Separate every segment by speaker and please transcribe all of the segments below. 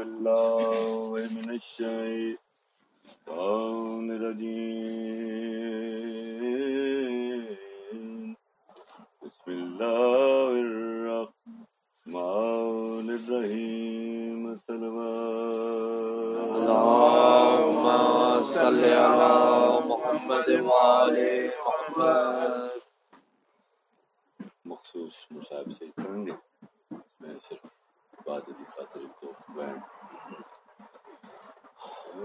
Speaker 1: بالله من الشيطان الرجيم. بسم الله الرحمن الرحيم. صلوات
Speaker 2: اللهم صل على محمد وآل محمد.
Speaker 1: مخصوص مصاحب سے کریں گے میں صرف بات کی خاطر تو بین اللہ اللہ مقام زینب دا اللہ اللہ مقام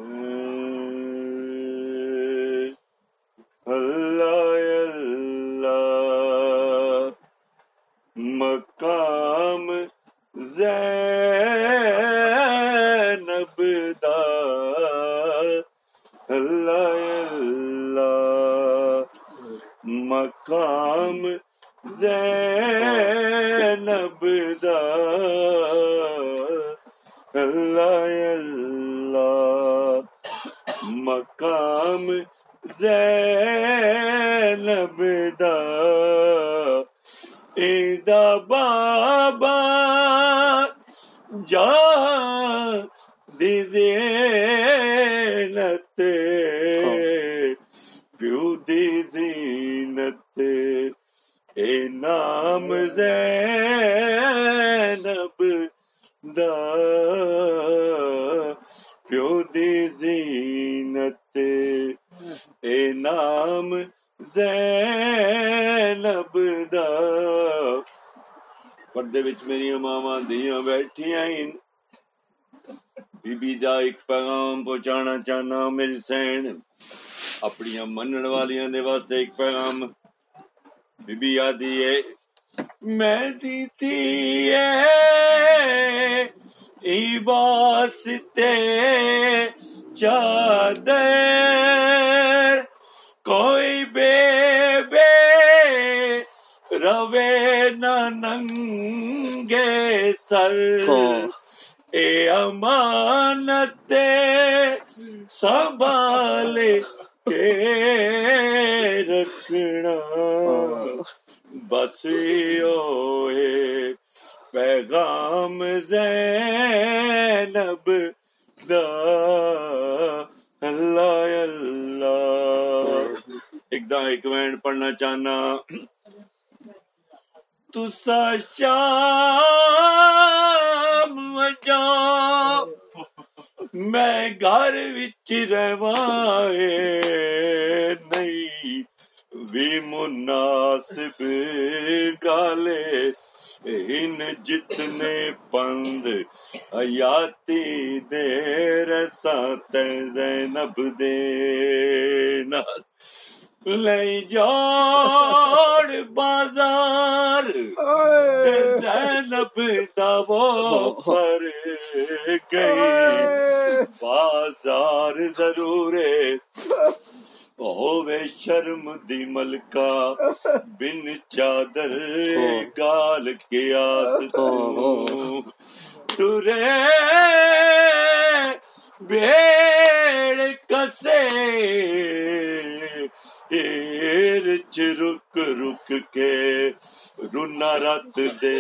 Speaker 1: زینب دا۔ اللہ اللہ مقام زینب دا۔ ایدا بابا جا دی زینت پیو دی زینت۔ اے نام زینب پردے وچ میری ماواں دیاں بیٹھیاں ہیں بی بی دا ایک پیغام پہنچانا چاہنا، میری سین۔ اپنی منن والیاں دے واسطے ایک پیغام۔ بی بی آدھی ہے، میں دیتی ہے ای واسطے چادر۔ ننگے سر اے امانت سنبھال کے رکھنا بس اوے پیغام زینب دا اللہ اللہ ایک دا ایک پڑھنا چاہنا تسا شام جاؤ میں گھر وچ روائے نہیں، بھی مناسب گالے۔ ان جتنے پند حیاتی دیر سات زینب دے نال۔ لے جوڑ بازار زینب دا وہ پر گئی۔ بازار ضرور ہووے شرم دی ملکا بن چادر گال کے آس تو ٹرے بیڑ کسے ایر چ رک رک کے رونا رات دے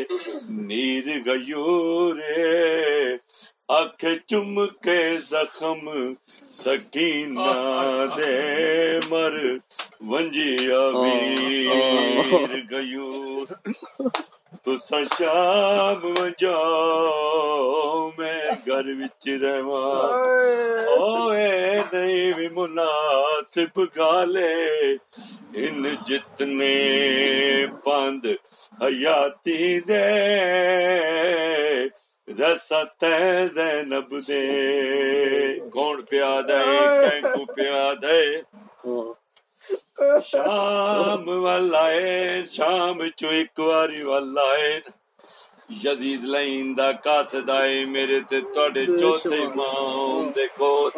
Speaker 1: کے زخم سکینہ دے مر گیور تو شام جاؤ میں گھر وچ رہواں اوے نہیں بھی مناسب گالے، ان جتنے پند حیاتی دے۔ رسط زینب دے۔ کون پیاد ہے؟ کینکو پیاد ہے۔ شام والا ہے، شام چو ایک واری والا ہے۔ یزید لائن دا قاصد آئے، میرے تے توڑے چوتھے امام دیکھو۔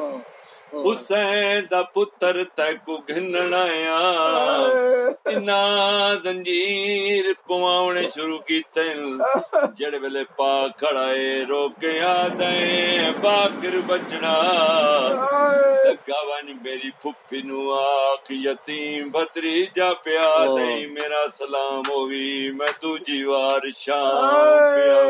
Speaker 1: حسین دا پتر تیکو گھننا یا انا زنجیر پواونے شروع کی جڑے ویلے پا کھڑائے روکیا دیں باکر بچنا گاوانی میری پھپی نو آخ یتیم بھتری جا پیا دیں میرا سلام ہوئی میں تو جیوار شام پیا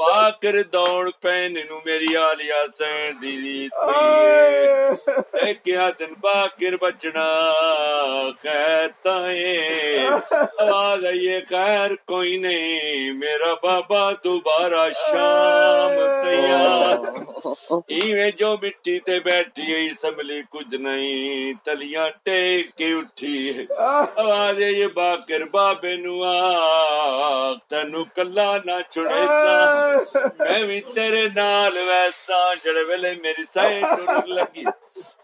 Speaker 1: باکر دوڑ پین نو میری آلیا سین دیدی کیا دن باقر بچنا خیر آواز آئیے خیر کوئی نہیں میرا بابا دوبارہ شام تیار۔ ایویں جو مٹی تے بیٹھی ہے سملی کچھ نہیں تلیاں ٹیک کے اٹھی آواز یہ باقر بابے نو آ تینو کلا نہ چھڑے میں بھی تیرے نال ویسا جڑے ویلے میری سائے لگی۔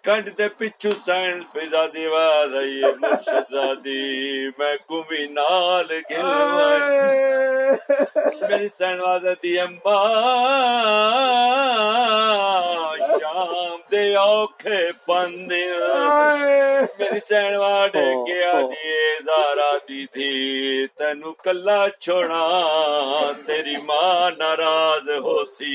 Speaker 1: کنڈ دے پچھو سائن فضا دیوار آئی مرشدادی میں کمی نال گلوائی میری سائن وازہ دی امبا شام دے اوکھے پندے میری سائن وارے گیا دیئے زارا دی دی تینو کلا چھوڑا تیری ماں ناراض ہو سی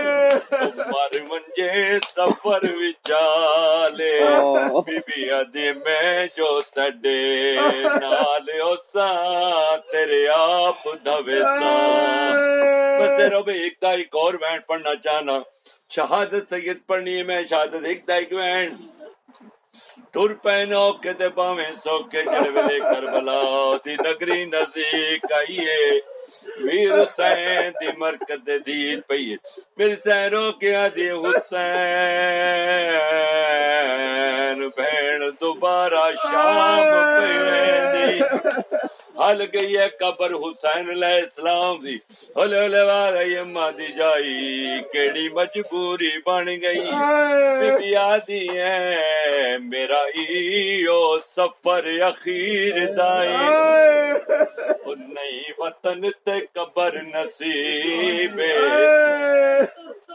Speaker 1: مر منجے سفر وچالے بیبی ادی میں جو تڈے نال او سا تیرے آپ دوے سا بس تیرو بھی ایک دا ایک اور وینٹ پڑھنا چاہنا شہادت سید پڑھنی ہے میں شہادت ایک دا ایک وینٹ ٹر پہن اوکھے تے پاویں سوکھے جڑ ویلے کربلا دی نگری نزدیک آئیے ویر حسین دی مرکز دے دین پئیے میری سینو کیا دی حسین؟ بہن دوبارہ شام پہ دی حل گئی ہے قبر حسین علیہ السلام دی۔ ہلے ہلے والی اما دی جائی کیڑی مجبوری بن گئی۔ ہے میرا ایو سفر اخیر دائی او نہیں وطن تے قبر نصیب۔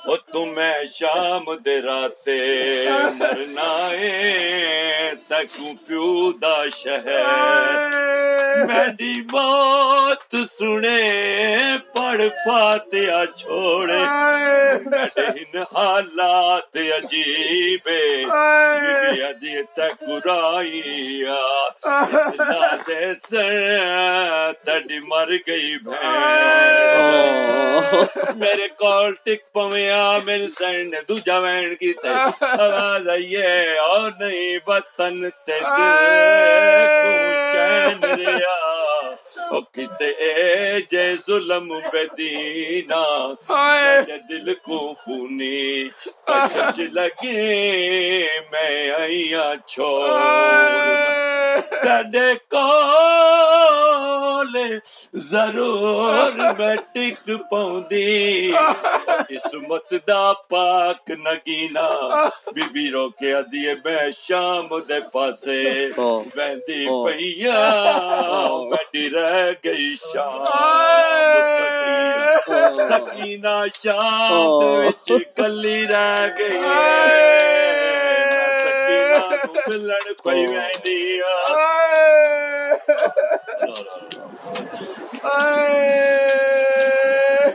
Speaker 1: او تمہیں شام دے راتے مرنا ہے تکو پیو دا شہر میری موت سنے پڑھ فاتحہ چھوڑے. ان حالات عجیب ادی تک تڑی مر گئی بھین. میرے کول ٹک پویا میرے سین نے دوجا وین کی تے آواز آئیے اور نہیں وطن تے دل کو چین او کتے جے ظلم بدینا میرے دل کو خونی کشش لگے میں آئیا چھوڑ۔ تڈے کول ضرور میں ٹک پاؤندی۔ اسمت دا پاک نگینا بی بی رو کے ادیے میں شام دے پاسے۔ بہندی پئیا میڈی رہ گئی شام۔ سکینہ شام دے وچ کلی رہ گئی۔ سکینہ ملن پئی ویندی
Speaker 2: Hey!